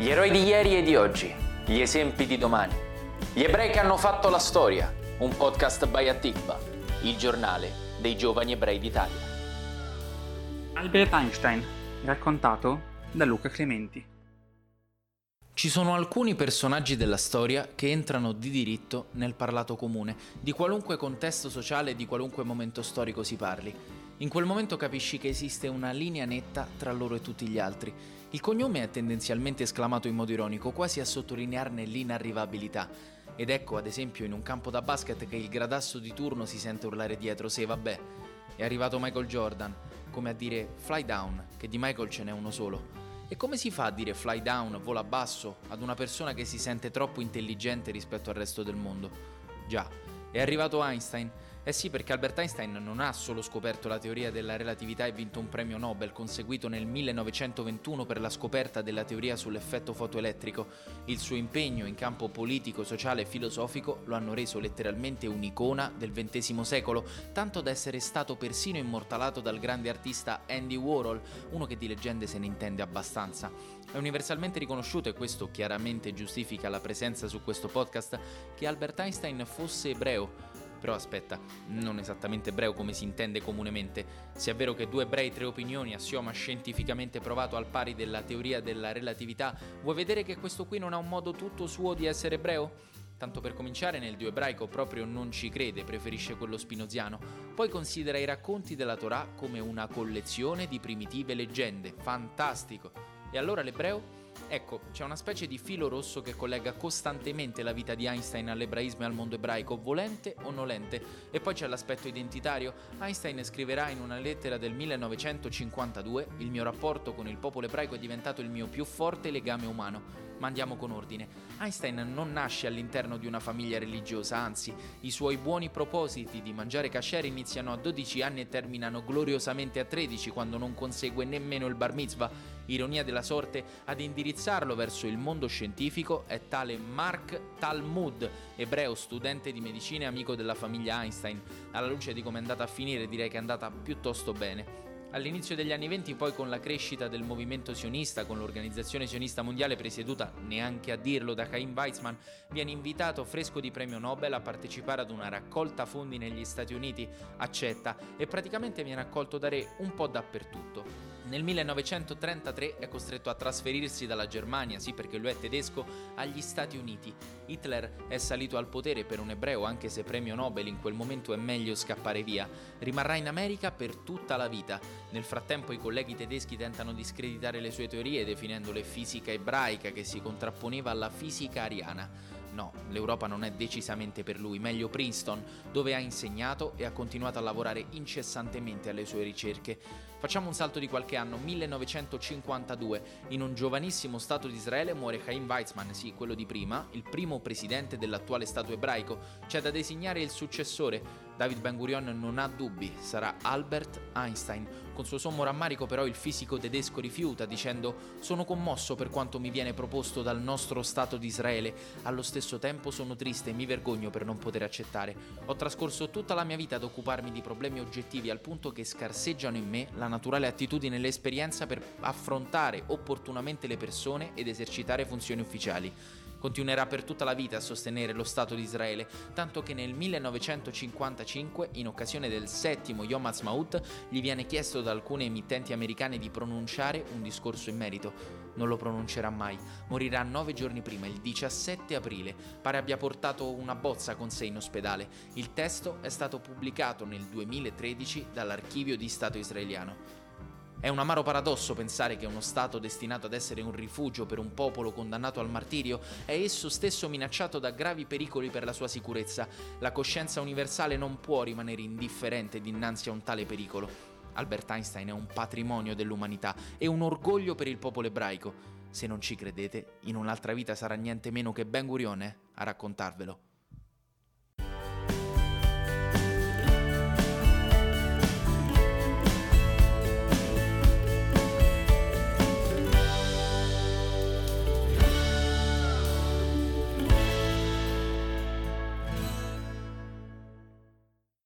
Gli eroi di ieri e di oggi, gli esempi di domani. Gli ebrei che hanno fatto la storia, un podcast by Atikba, il giornale dei giovani ebrei d'Italia. Albert Einstein, raccontato da Luca Clementi. Ci sono alcuni personaggi della storia che entrano di diritto nel parlato comune, di qualunque contesto sociale e di qualunque momento storico si parli. In quel momento capisci che esiste una linea netta tra loro e tutti gli altri. Il cognome è tendenzialmente esclamato in modo ironico, quasi a sottolinearne l'inarrivabilità. Ed ecco, ad esempio, in un campo da basket che il gradasso di turno si sente urlare dietro, se vabbè, è arrivato Michael Jordan, come a dire fly down, che di Michael ce n'è uno solo. E come si fa a dire fly down, vola basso, ad una persona che si sente troppo intelligente rispetto al resto del mondo? Già, è arrivato Einstein eh sì, perché Albert Einstein non ha solo scoperto la teoria della relatività e vinto un premio Nobel conseguito nel 1921 per la scoperta della teoria sull'effetto fotoelettrico. Il suo impegno in campo politico, sociale e filosofico lo hanno reso letteralmente un'icona del XX secolo, tanto da essere stato persino immortalato dal grande artista Andy Warhol, uno che di leggende se ne intende abbastanza. È universalmente riconosciuto, e questo chiaramente giustifica la presenza su questo podcast, che Albert Einstein fosse ebreo però aspetta, non esattamente ebreo come si intende comunemente. Se è vero che due ebrei, tre opinioni, assioma scientificamente provato al pari della teoria della relatività, vuoi vedere che questo qui non ha un modo tutto suo di essere ebreo? Tanto per cominciare, nel dio ebraico proprio non ci crede, preferisce quello spinoziano. Poi considera i racconti della Torah come una collezione di primitive leggende. Fantastico! E allora l'ebreo? Ecco, c'è una specie di filo rosso che collega costantemente la vita di Einstein all'ebraismo e al mondo ebraico, volente o nolente. E poi c'è l'aspetto identitario. Einstein scriverà in una lettera del 1952: Il mio rapporto con il popolo ebraico è diventato il mio più forte legame umano. Ma andiamo con ordine. Einstein non nasce all'interno di una famiglia religiosa, anzi, i suoi buoni propositi di mangiare kasher iniziano a 12 anni e terminano gloriosamente a 13 quando non consegue nemmeno il bar mitzvah. Ironia della sorte, ad indirizzarlo verso il mondo scientifico è tale Mark Talmud, ebreo studente di medicina e amico della famiglia Einstein. Alla luce di come è andata a finire direi che è andata piuttosto bene. All'inizio degli anni venti, poi con la crescita del movimento sionista, con l'organizzazione sionista mondiale presieduta, neanche a dirlo, da Chaim Weizmann, viene invitato fresco di premio Nobel a partecipare ad una raccolta fondi negli Stati Uniti, accetta e praticamente viene accolto da re un po' dappertutto. Nel 1933 è costretto a trasferirsi dalla Germania, sì perché lui è tedesco, agli Stati Uniti. Hitler è salito al potere per un ebreo, anche se premio Nobel in quel momento è meglio scappare via. Rimarrà in America per tutta la vita. Nel frattempo i colleghi tedeschi tentano di screditare le sue teorie definendole fisica ebraica che si contrapponeva alla fisica ariana. No, l'Europa non è decisamente per lui, meglio Princeton, dove ha insegnato e ha continuato a lavorare incessantemente alle sue ricerche. Facciamo un salto di qualche anno, 1952. In un giovanissimo Stato di Israele muore Chaim Weizmann, sì, quello di prima, il primo presidente dell'attuale Stato ebraico. C'è da designare il successore. David Ben Gurion non ha dubbi, sarà Albert Einstein. Con suo sommo rammarico però il fisico tedesco rifiuta dicendo sono commosso per quanto mi viene proposto dal nostro Stato di Israele, allo stesso tempo sono triste e mi vergogno per non poter accettare. Ho trascorso tutta la mia vita ad occuparmi di problemi oggettivi al punto che scarseggiano in me la naturale attitudine e l'esperienza per affrontare opportunamente le persone ed esercitare funzioni ufficiali. Continuerà per tutta la vita a sostenere lo Stato di Israele, tanto che nel 1955, in occasione del settimo Yom Ha'atzmaut, gli viene chiesto da alcune emittenti americane di pronunciare un discorso in merito. Non lo pronuncerà mai, morirà nove giorni prima, il 17 aprile. Pare abbia portato una bozza con sé in ospedale. Il testo è stato pubblicato nel 2013 dall'Archivio di Stato israeliano. È un amaro paradosso pensare che uno Stato destinato ad essere un rifugio per un popolo condannato al martirio è esso stesso minacciato da gravi pericoli per la sua sicurezza. La coscienza universale non può rimanere indifferente dinanzi a un tale pericolo. Albert Einstein è un patrimonio dell'umanità e un orgoglio per il popolo ebraico. Se non ci credete, in un'altra vita sarà niente meno che Ben Gurion eh, a raccontarvelo.